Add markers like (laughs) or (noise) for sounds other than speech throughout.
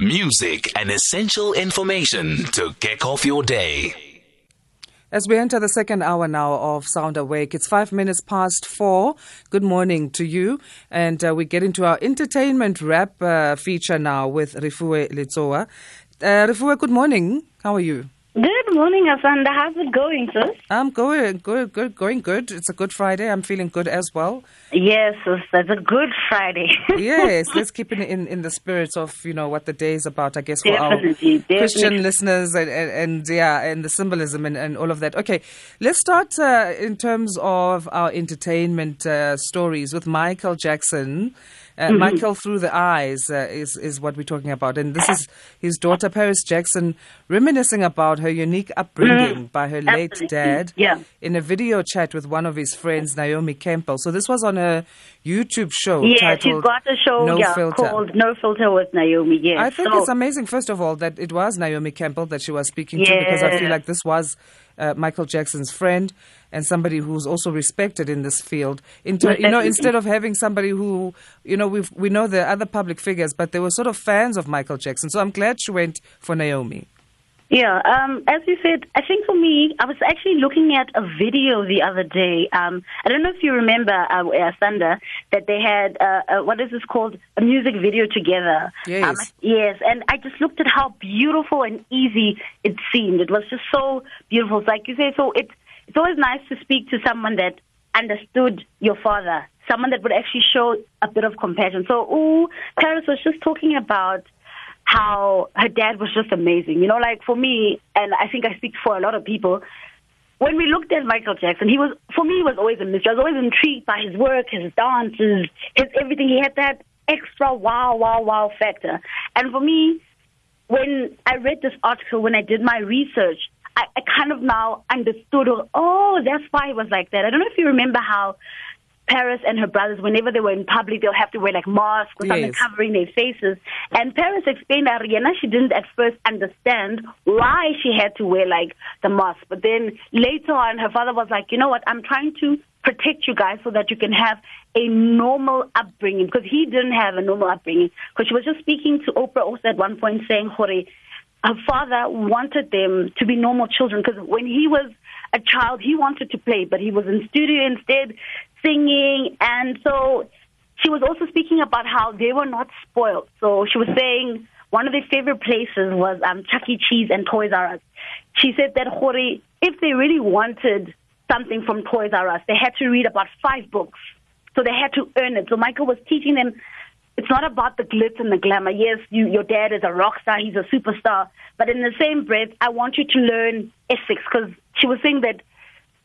music, and essential information to kick off your day. As we enter the second hour now of Sound Awake, it's five minutes past four. Good morning to you. And uh, we get into our entertainment wrap uh, feature now with Refuwe Leetsoa. Uh, Rifue, good morning. How are you? Good morning, Asanda. How's it going, sis? I'm going good, good, going good. It's a good Friday. I'm feeling good as well. Yes, sis, that's a good Friday. (laughs) yes, let's keep it in, in the spirits of you know what the day is about. I guess for Definitely, our definitely. Christian listeners and, and, and yeah, and the symbolism and, and all of that. Okay, let's start uh, in terms of our entertainment uh, stories with Michael Jackson. Uh, Mm-hmm. Michael through the eyes uh, is is what we're talking about, and this is his daughter Paris Jackson reminiscing about her unique upbringing by her late. Absolutely, dad yeah. in a video chat with one of his friends, Naomi Campbell. So this was on a YouTube show Yes, titled she's got a show No yeah, Filter. called No Filter with Naomi. Yes. I think so, it's amazing, first of all, that it was Naomi Campbell that she was speaking to because I feel like this was uh, Michael Jackson's friend and somebody who's also respected in this field. You know, instead of having somebody who, you know, we we know the other public figures, but they were sort of fans of Michael Jackson. So I'm glad she went for Naomi. Yeah, um, as you said, I think for me, I was actually looking at a video the other day. Um, I don't know if you remember, uh, uh, Thunder, that they had, uh, uh, what is this called? A music video together. Yes. Um, yes, and I just looked at how beautiful and easy it seemed. It was just so beautiful. Like you say, so it's, it's always nice to speak to someone that understood your father, someone that would actually show a bit of compassion. So, ooh, Paris was just talking about how her dad was just amazing. You know, like for me, and I think I speak for a lot of people, when we looked at Michael Jackson, he was, for me, he was always a mystery. I was always intrigued by his work, his dances, his everything. He had that extra wow, wow, wow factor. And for me, when I read this article, when I did my research, I, I kind of now understood, oh, that's why it was like that. I don't know if you remember how Paris and her brothers, whenever they were in public, they'll have to wear like masks or something Yes. covering their faces. And Paris explained that Rihanna, she didn't at first understand why she had to wear like the mask. But then later on, her father was like, you know what, I'm trying to protect you guys so that you can have a normal upbringing because he didn't have a normal upbringing. Because she was just speaking to Oprah also at one point saying, Hore, her father wanted them to be normal children because when he was a child, he wanted to play, but he was in studio instead singing. And so she was also speaking about how they were not spoiled. So she was saying one of their favorite places was um, Chuck E. Cheese and Toys R Us. She said that Hore, if they really wanted something from Toys R Us, they had to read about five books. So they had to earn it. So Michael was teaching them it's not about the glitz and the glamour. Yes, you, your dad is a rock star, he's a superstar. But in the same breath, I want you to learn ethics because she was saying that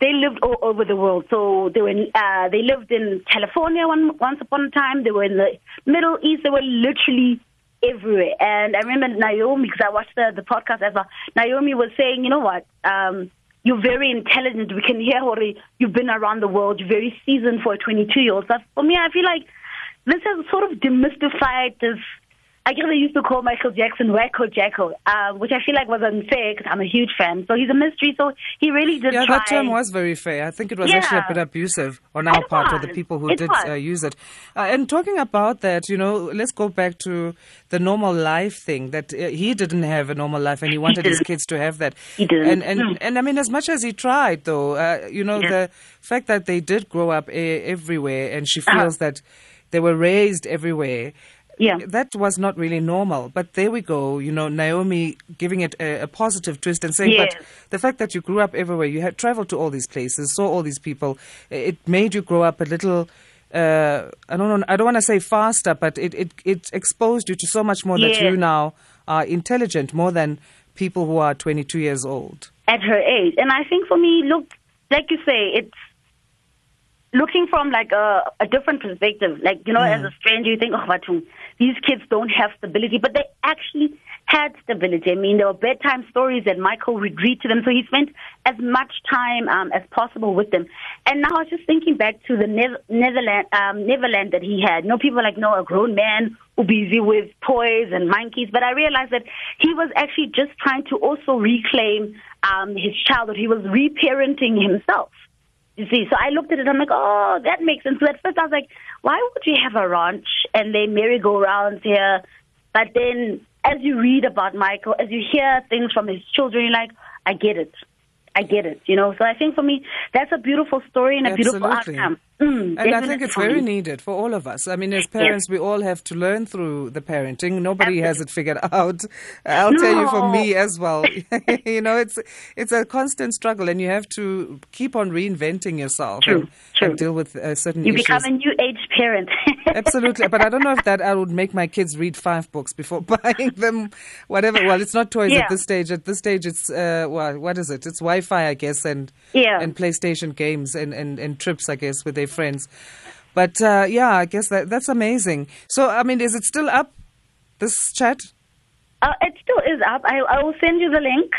they lived all over the world. So they were uh, they lived in California one, once upon a time. They were in the Middle East. They were literally everywhere. And I remember Naomi because I watched the, the podcast as well. Naomi was saying, you know what? Um, you're very intelligent. We can hear already you've been around the world. You're very seasoned for a 22 year old. For me, I feel like this has sort of demystified this. I guess they used to call Michael Jackson Wacko Jacko, uh, which I feel like was unfair because I'm a huge fan. So he's a mystery. So he really did Yeah, try. that term was very fair. I think it was Yeah. actually a bit abusive on our It part, or the people who It did uh, use it. Uh, and talking about that, you know, let's go back to the normal life thing. That uh, he didn't have a normal life, and he wanted his kids to have that. He didn't. And and, Mm. and I mean, as much as he tried, though, uh, you know, Yeah. the fact that they did grow up everywhere, and she Uh-huh. feels that they were raised everywhere. Yeah. That was not really normal. But there we go, you know, Naomi giving it a, a positive twist and saying, Yes. but the fact that you grew up everywhere, you had traveled to all these places, saw all these people, it made you grow up a little. Uh, I don't know. I don't want to say faster, but it, it it exposed you to so much more that you now are intelligent more than people who are 22 years old. at her age. And I think for me, look, like you say, it's looking from like a, a different perspective. Like, you know, as a stranger, you think, oh, Batum, these kids don't have stability, but they actually had stability. I mean, there were bedtime stories that Michael would read to them, so he spent as much time um, as possible with them. And now I was just thinking back to the Nev- Netherland, um, Neverland that he had. You know, people like, no, a grown man who busy with toys and monkeys, but I realized that he was actually just trying to also reclaim um, his childhood. He was reparenting himself. You see, so I looked at it. I'm like, oh, that makes sense. So at first I was like, why would you have a ranch and they merry-go-rounds here? But then as you read about Michael, as you hear things from his children, you're like, I get it. I get it, you know. So I think for me, that's a beautiful story and a beautiful Absolutely. outcome. Mm, And I think it's very needed for all of us. I mean, as parents, we all have to learn through the parenting. Nobody has it figured (laughs) out. I'll tell you for me as well. (laughs) you know, it's it's a constant struggle, and you have to keep on reinventing yourself True, and, true. and deal with uh, certain You issues. become a new age parent. (laughs) Absolutely, but I don't know if that I would make my kids read five books before buying them whatever. Well, it's not toys Yeah. at this stage. At this stage, it's uh, well, what is it? It's Wi-Fi, I guess, and Yeah. and PlayStation games and, and, and trips, I guess, with their friends. But uh, yeah, I guess that that's amazing. So, I mean, is it still up? This chat? Uh, it still is up. I, I will send you the link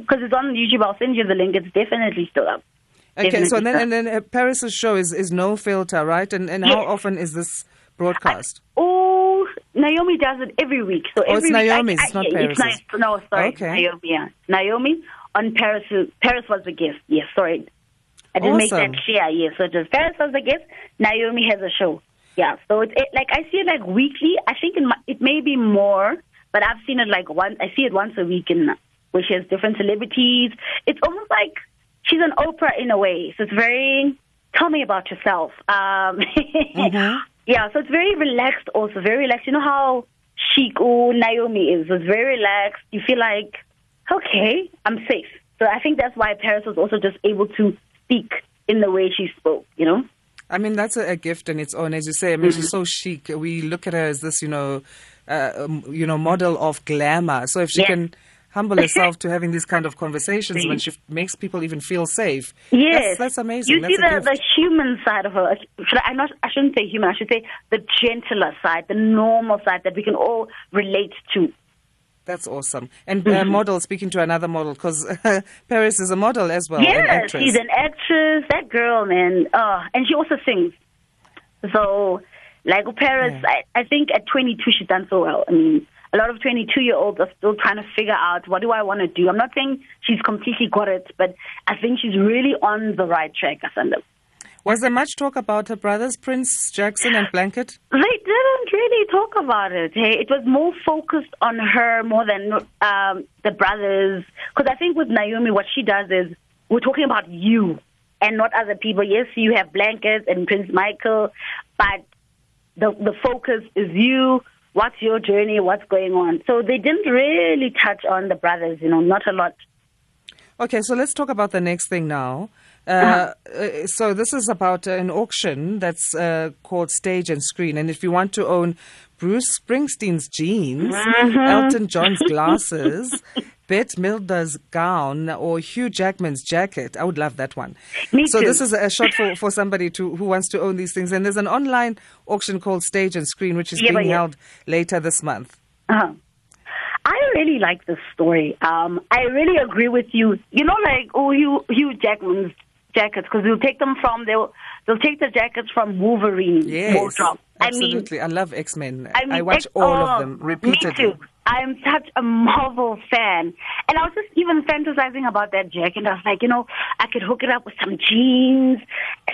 because it's on YouTube. I'll send you the link. It's definitely still up. Okay, so and then and then uh, Paris's show is, is no filter, right? And and how often is this broadcast? Oh, Naomi does it every week. So Oh, it's every week I- Naomi's, I, it's not yeah, Paris's. It's. No, sorry, Okay. Naomi. Yeah, Naomi on Paris. Paris was the guest. Yes, sorry, I didn't make that clear. Yes, so just Paris was the guest. Naomi has a show. Yeah, so it's it, like I see it like weekly. I think it, it may be more, but I've seen it like once. I see it once a week in where she has different celebrities. It's almost like she's an Oprah in a way. So it's very tell me about yourself. Um, (laughs) Yeah, so it's very relaxed. Also very relaxed. You know how chic oh, Naomi is. It's very relaxed. You feel like okay, I'm safe. So I think that's why Paris was also just able to speak in the way she spoke. You know. I mean, that's a, a gift in its own, as you say. I mean, she's so chic. We look at her as this, you know, uh, um, you know, model of glamour. So if she Yes. can humble herself to having these kind of conversations when (laughs) she f- makes people even feel safe, Yes, that's, that's amazing. You that's see the, the human side of her. Should I, not, I shouldn't say human. I should say the gentler side, the normal side that we can all relate to. That's awesome. And uh, Mm-hmm. model, speaking to another model, because (laughs) Paris is a model as well, actress. she's an actress. That girl, man. Oh, and she also sings. So, like Paris, Yeah. I, I think at 22 she's done so well. I mean, a lot of 22 year olds are still trying to figure out what do I want to do. I'm not saying she's completely got it, but I think she's really on the right track, Asanda. Was there much talk about her brothers, Prince Jackson and Blanket? They didn't really talk about it. Hey, it was more focused on her more than um, the brothers. Because I think with Naomi, what she does is we're talking about you and not other people. Yes, you have Blanket and Prince Michael, but the the focus is you. What's your journey? What's going on? So they didn't really touch on the brothers. You know, not a lot. Okay, so let's talk about the next thing now. Uh, Uh-huh. uh, so this is about an auction that's uh, called Stage and Screen, and if you want to own Bruce Springsteen's jeans, Mm-hmm. Elton John's glasses, (laughs) Bette Midler's gown, or Hugh Jackman's jacket, I would love that one. Me so too. this is a shot for, for somebody to who wants to own these things, and there's an online auction called Stage and Screen, which is Yeah, being yeah. held later this month. Uh-huh. I really like this story. Um, I really agree with you. You know, like oh, Hugh, Hugh Jackman's jackets because they'll take them from they'll they'll take the jackets from Wolverine Yes, wardrobe. I mean, absolutely. I, love X Men. I, mean, watch ex- all oh, of them repeatedly. Me too. I'm such a Marvel fan. And I was just even fantasizing about that jacket. I was like, you know, I could hook it up with some jeans,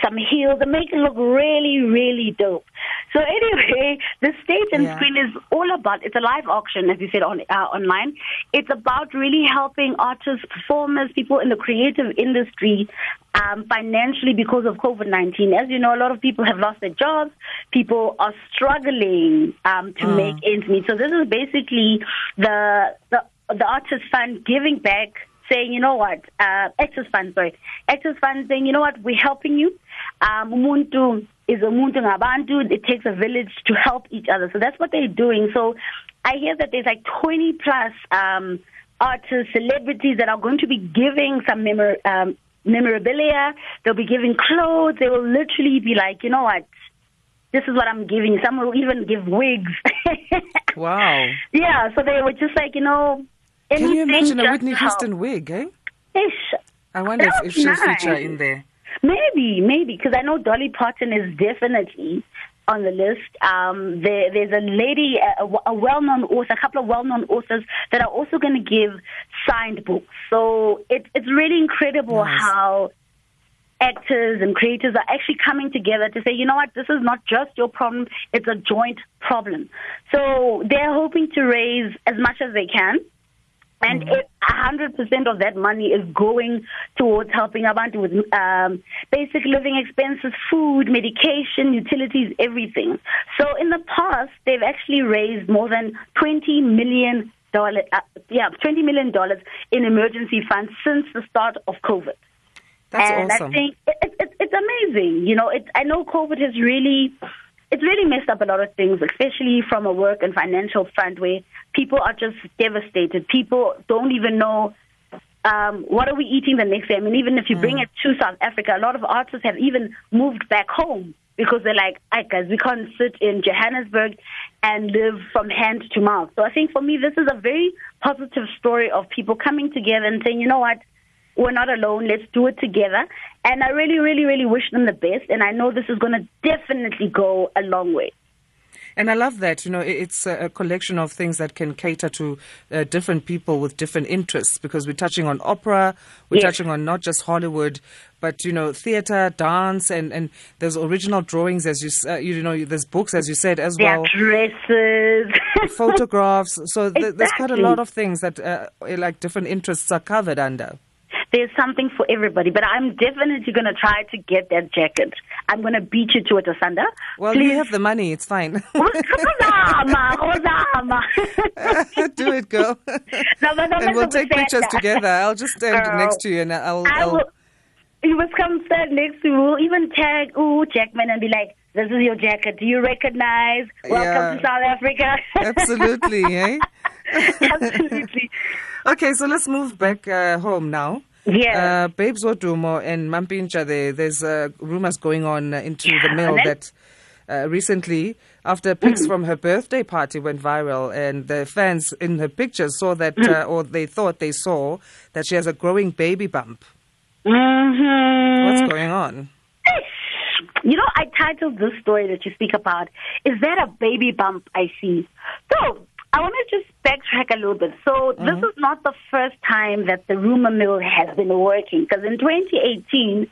some heels, and make it look really, really dope. So anyway, (laughs) the stage and Yeah. screen is all about, it's a live auction, as you said, on uh, online. It's about really helping artists, performers, people in the creative industry um, financially because of COVID-19. As you know, a lot of people have lost their jobs. People are struggling um, to make ends meet. So this is basically the the, the artist fund giving back, saying, you know what, uh, Actors Fund, sorry, Actors Fund saying, you know what, we're helping you. Um, umuntu is umuntu ngabantu. It takes a village to help each other. So that's what they're doing. So I hear that there's like 20 plus um, artists, celebrities that are going to be giving some memor- um, memorabilia. They'll be giving clothes. They will literally be like, you know what, this is what I'm giving. Some will even give wigs. (laughs) Wow. yeah, so they were just like, you know, Can you imagine a Whitney. Houston wig, eh? Ish. I wonder if, if she'll feature in there. Maybe, maybe, because I know Dolly Parton is definitely on the list. Um, there, there's a lady, a, a well-known author, a couple of well-known authors that are also going to give signed books. So it, it's really incredible Nice. how actors and creators are actually coming together to say, you know what, this is not just your problem, it's a joint problem. So they're hoping to raise as much as they can. And mm-hmm. 100% of that money is going towards helping Abantu with um, basic living expenses, food, medication, utilities, everything. So in the past, they've actually raised more than 20 million dollars, uh, yeah, 20 million dollars in emergency funds since the start of COVID. That's and awesome. I think it, it, it's amazing. You know, it, I know COVID has really it's really messed up a lot of things, especially from a work and financial front where people are just devastated. People don't even know um, what are we eating the next day. I mean, even if you bring mm. it to South Africa, a lot of artists have even moved back home because they're like, "I guys, we can't sit in Johannesburg and live from hand to mouth." So I think for me, this is a very positive story of people coming together and saying, "You know what." We're not alone. Let's do it together. And I really, really, really wish them the best. And I know this is going to definitely go a long way. And I love that. You know, it's a collection of things that can cater to uh, different people with different interests because we're touching on opera, we're yes. touching on not just Hollywood, but you know, theater, dance, and and there's original drawings as you uh, you know, there's books as you said as there well. dresses, photographs. So th- exactly. there's quite a lot of things that uh, like different interests are covered under there's something for everybody. But I'm definitely going to try to get that jacket. I'm going to beat you to it, Asanda. Well, Please. you have the money. It's fine. (laughs) (laughs) Do it, girl. (laughs) No, no, no, and we'll take pictures together. I'll just stand Girl, next to you and I'll. I will, you must come stand next to me. We'll even tag Hugh Jackman and be like, this is your jacket. Do you recognize? Welcome yeah. to South Africa. Absolutely, eh? Absolutely. okay, so let's move back uh, home now. Yeah. Uh, Babes Wodumo and Mampintsha, there, there's uh, rumors going on uh, into the mill that uh, recently, after pics mm from her birthday party went viral, and the fans in her pictures saw that, mm uh, or they thought they saw that she has a growing baby bump. Mm-hmm. What's going on? You know, I titled this story that you speak about, Is That a Baby Bump I See? So, I want to just backtrack a little bit. So mm-hmm. this is not the first time that the rumor mill has been working. Because in 2018,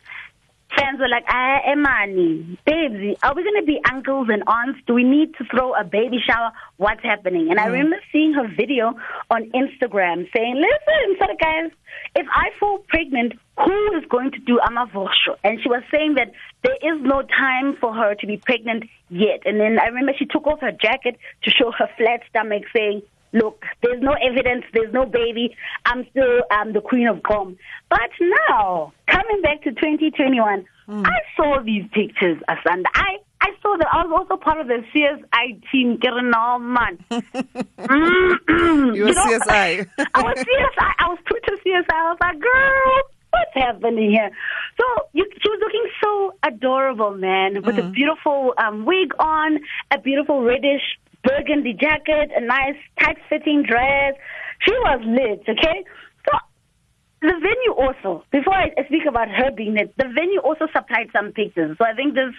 fans were like, ah, Emani, baby, are we going to be uncles and aunts? Do we need to throw a baby shower? What's happening? And mm. I remember seeing her video on Instagram saying, listen, sorry guys, if I fall pregnant, who is going to do amavosho? And she was saying that there is no time for her to be pregnant yet. And then I remember she took off her jacket to show her flat stomach saying, look, there's no evidence, there's no baby. I'm still um, the queen of gqom. But now, coming back to 2021, mm. I saw these pictures, Asanda. I, I saw that I was also part of the CSI team. Getting all man. You were CSI. (laughs) I was CSI. I was put to CSI. I was like, girl, what's happening here? So you, she was looking so adorable, man, with mm. a beautiful um, wig on, a beautiful reddish burgundy jacket, a nice tight fitting dress. She was lit, okay? So the venue also, before I speak about her being lit, the venue also supplied some pictures. So I think this,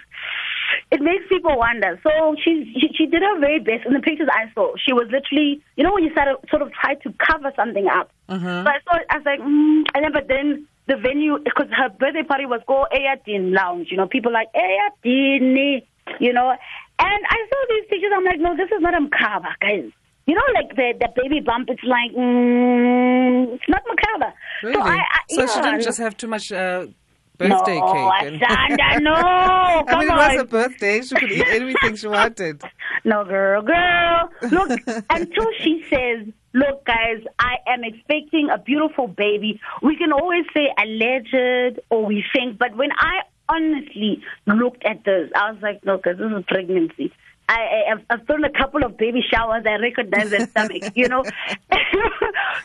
it makes people wonder. So she, she, she did her very best in the pictures I saw. She was literally, you know, when you sort of, sort of try to cover something up. Mm-hmm. So I saw, I was like, mm, and then, but then the venue, because her birthday party was called Ayadin Lounge, you know, people like Ayadin, you know, and I saw these pictures. I'm like, no, this is not a Mkaba, guys. You know, like the the baby bump. It's like mm, it's not macabre. Really? So, I, I, so yeah. she didn't just have too much uh, birthday no, cake. And... Asanda, no. I mean, it was a birthday. She could eat anything she wanted. (laughs) No, girl, girl. Look, (laughs) until she says, "Look, guys, I am expecting a beautiful baby." We can always say alleged or we think, but when I honestly looked at this. I was like, no, because this is pregnancy. I, I, I've thrown a couple of baby showers. I recognize their stomach, (laughs) you know. (laughs)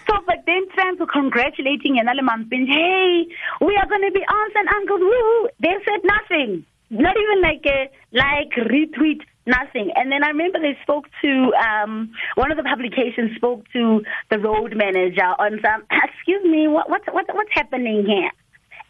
so, but then fans were congratulating and hey, we are going to be aunts and uncles. Woo! They said nothing. Not even like a like retweet, nothing. And then I remember they spoke to um, one of the publications spoke to the road manager on some. (coughs) Excuse me, what what, what what's happening here?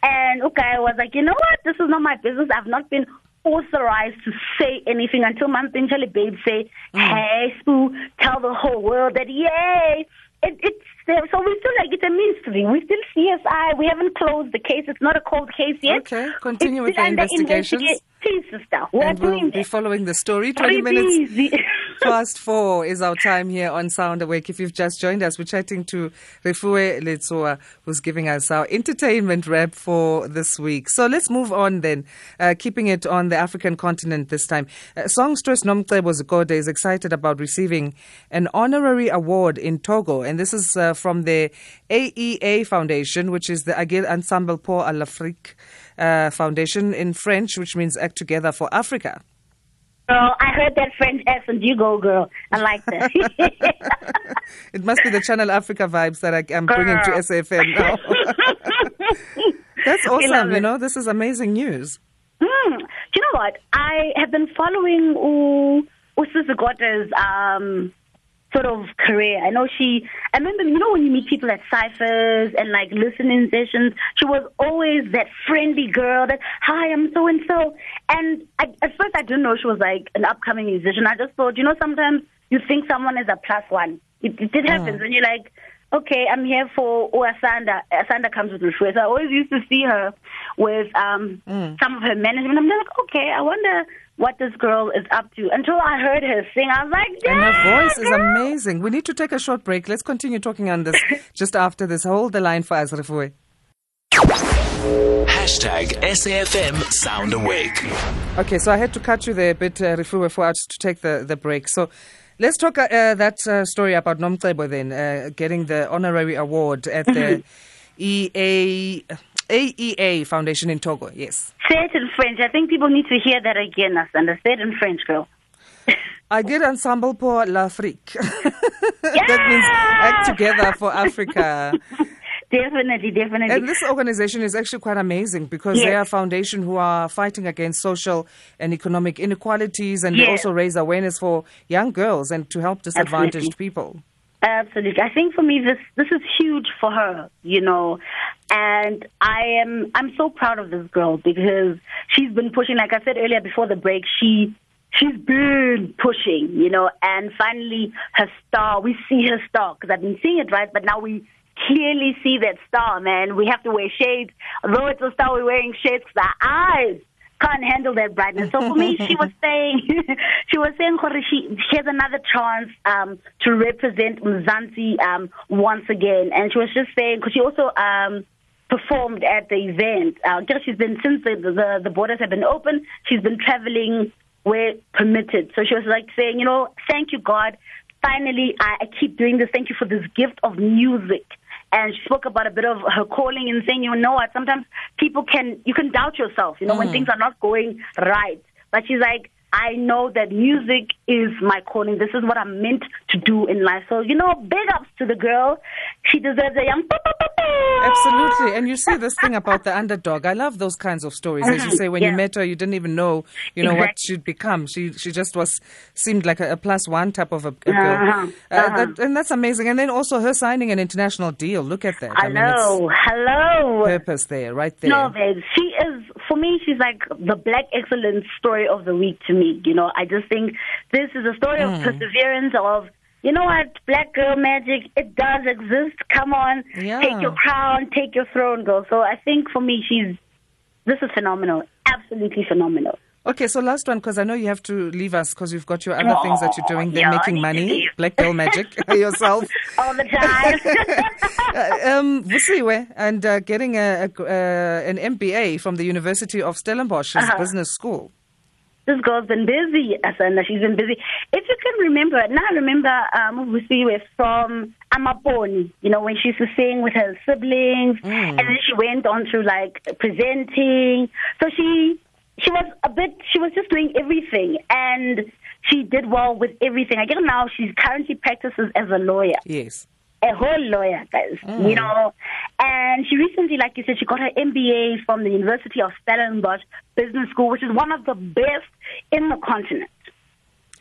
And okay, I was like, you know what? This is not my business. I've not been authorized to say anything until Mampintsha Babe say, mm. hey, Spoo, tell the whole world that, yay, it, it's there. So we still like it's a mystery. We still CSI. We haven't closed the case. It's not a cold case yet. Okay, continue It's with the investigations. investiga- Please, sister. We're and we'll be following the story. 20 Very minutes (laughs) past four is our time here on Sound Awake. If you've just joined us, we're chatting to Refuwe Leetsoa, who's giving us our entertainment wrap for this week. So let's move on then, uh, keeping it on the African continent this time. Uh, Songstress Nomcebo Zikode is excited about receiving an honorary award in Togo, and this is uh, from the AEA Foundation, which is the Agir Ensemble pour à l'Afrique uh, Foundation in French, which means Act Together for Africa. Girl, I heard that French accent. You go, girl. I like that. (laughs) It must be the Channel Africa vibes that I, am bringing to. SFM now. (laughs) That's awesome. You know, this is amazing news. Hmm. Do you know what? I have been following U Usizigota's um sort of career. I know she I remember you know when you meet people at ciphers and like listening sessions, she was always that friendly girl that hi, I'm so and so and I, at first I didn't know she was like an upcoming musician. I just thought, you know, sometimes you think someone is a plus one. It, it, it happens and you're like Okay, I'm here for oh, Asanda. Asanda comes with Rishwe. So I always used to see her with um some of her management. I'm like, okay, I wonder what this girl is up to. Until I heard her sing, I was like, And her "Yeah, voice is amazing. We need to take a short break. Let's continue talking on this (laughs) just after this. Hold the line for us, Refuwe. Hashtag SAFM Sound Awake. Okay, so I had to cut you there a bit, uh, Refuwe, for us to take the, the break. So let's talk uh, uh, that uh, story about Nomcebo then, uh, getting the honorary award at the EA, AEA Foundation in Togo. Yes. Say it in French. I think people need to hear that again, Asanda. Say it in French, girl. I did ensemble pour l'Afrique. (laughs) that means act together for Africa. (laughs) Definitely, definitely. And this organization is actually quite amazing because they are a foundation who are fighting against social and economic inequalities and they also raise awareness for young girls and to help disadvantaged Absolutely. people. Absolutely. I think for me this this is huge for her, you know. And I am I'm so proud of this girl because she's been pushing like I said earlier before the break, she she's been pushing, you know, and finally her star, we see her star because I've been seeing it right, but now we clearly see that star, man. We have to wear shades. Although it's a star, we're wearing shades because our eyes can't handle that brightness. So for me, (laughs) she was saying, (laughs) she was saying, she, she has another chance um, to represent Mzansi um, once again. And she was just saying, because she also um, performed at the event. Uh, guess she's been, since the, the, the borders have been open, she's been traveling where permitted. So she was like saying, you know, thank you, God. Finally, I, I keep doing this. Thank you for this gift of music and she spoke about a bit of her calling and saying, you know what, sometimes people can, you can doubt yourself, you know, when things are not going right. But she's like, I know that music is my calling. This is what I'm meant to do in life. So, you know, big ups to the girl. She deserves a young. Absolutely. And you see this thing about the underdog. I love those kinds of stories. As you Mhm. say, when you met her, you didn't even know, you know, what she'd become. She she just was seemed like a, a plus one type of a, a girl. Uh-huh. Uh, Uh-huh. that, and that's amazing. And then also her signing an international deal. Look at that. I it's know. Hello. purpose there, right there. No, babe. She is for me. She's like the black excellence story of the week to me. You know, I just think this is a story Hmm. of perseverance. Of you know what, black girl magic. It does exist. Come on, Yeah. take your crown, take your throne, girl. So I think for me, she's this is phenomenal. Absolutely phenomenal. Okay, so last one, because I know you have to leave us because you've got your other things that you're doing. They're yeah, making money, black girl magic (laughs) (laughs) yourself. All the time. (laughs) Uh, um, Vusiwe, and uh, getting a, a, uh, an MBA from the University of Stellenbosch's Uh-huh. business school. This girl's been busy, Asanda. She's been busy. If you can remember, now I remember um, Vusiwe from Amaponi, you know, when she used to sing with her siblings, and then she went on to like presenting. So she she was a bit, she was just doing everything, and she did well with everything. I guess now she's currently practices as a lawyer Yes. a whole lawyer, guys. You know, and she recently, like you said, she got her MBA from the University of Stellenbosch Business School, which is one of the best in the continent.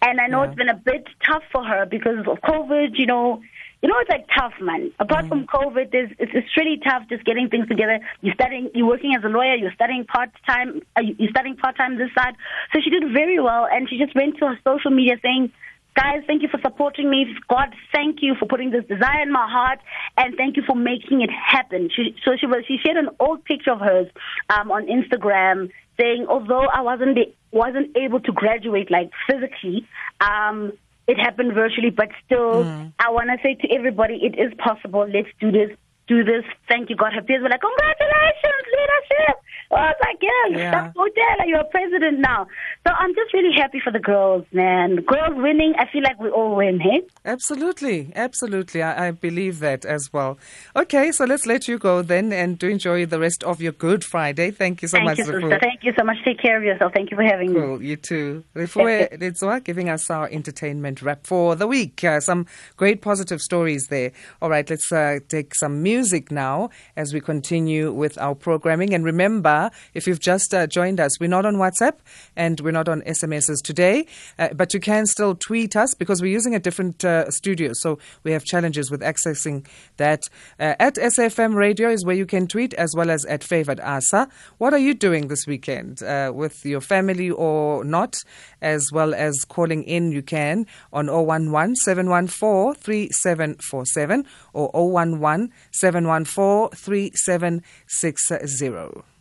And I know Yeah. it's been a bit tough for her because of COVID. You know, you know it's like tough, man. Apart from COVID, there's, it's, it's really tough just getting things together. You're studying, you're working as a lawyer, you're studying part time, uh, you're studying part time this side. So she did very well, and she just went to her social media saying guys, thank you for supporting me. God, thank you for putting this desire in my heart, and thank you for making it happen. She, so she was she shared an old picture of hers um, on Instagram, saying although I wasn't wasn't able to graduate like physically. Um, it happened virtually, but still, mm. I want to say to everybody, it is possible. Let's do this. Do this. Thank you, God. Her peers were like, congratulations, leadership. I was like, yeah, yeah. Hotel, you're a president now. So I'm just really happy for the girls, man. Girls winning, I feel like we all win, hey? Absolutely, absolutely. I, I believe that as well. Okay, so let's let you go then and do enjoy the rest of your Good Friday. Thank you so Thank much, you. Thank you so much. Take care of yourself. Thank you for having cool, me. Cool, you too. Refuwe Leetsoa giving us our entertainment wrap for the week. Uh, some great positive stories there. All right, let's uh, take some music now as we continue with our programming. And remember, if you've just uh, joined us, we're not on WhatsApp and we're not on SMSs today, uh, but you can still tweet us because we're using a different uh, studio. So we have challenges with accessing that. Uh, at SFM Radio is where you can tweet as well as at Favored Asa. What are you doing this weekend uh, with your family or not? As well as calling in, you can on 011 714 3747 or 011 714 3760.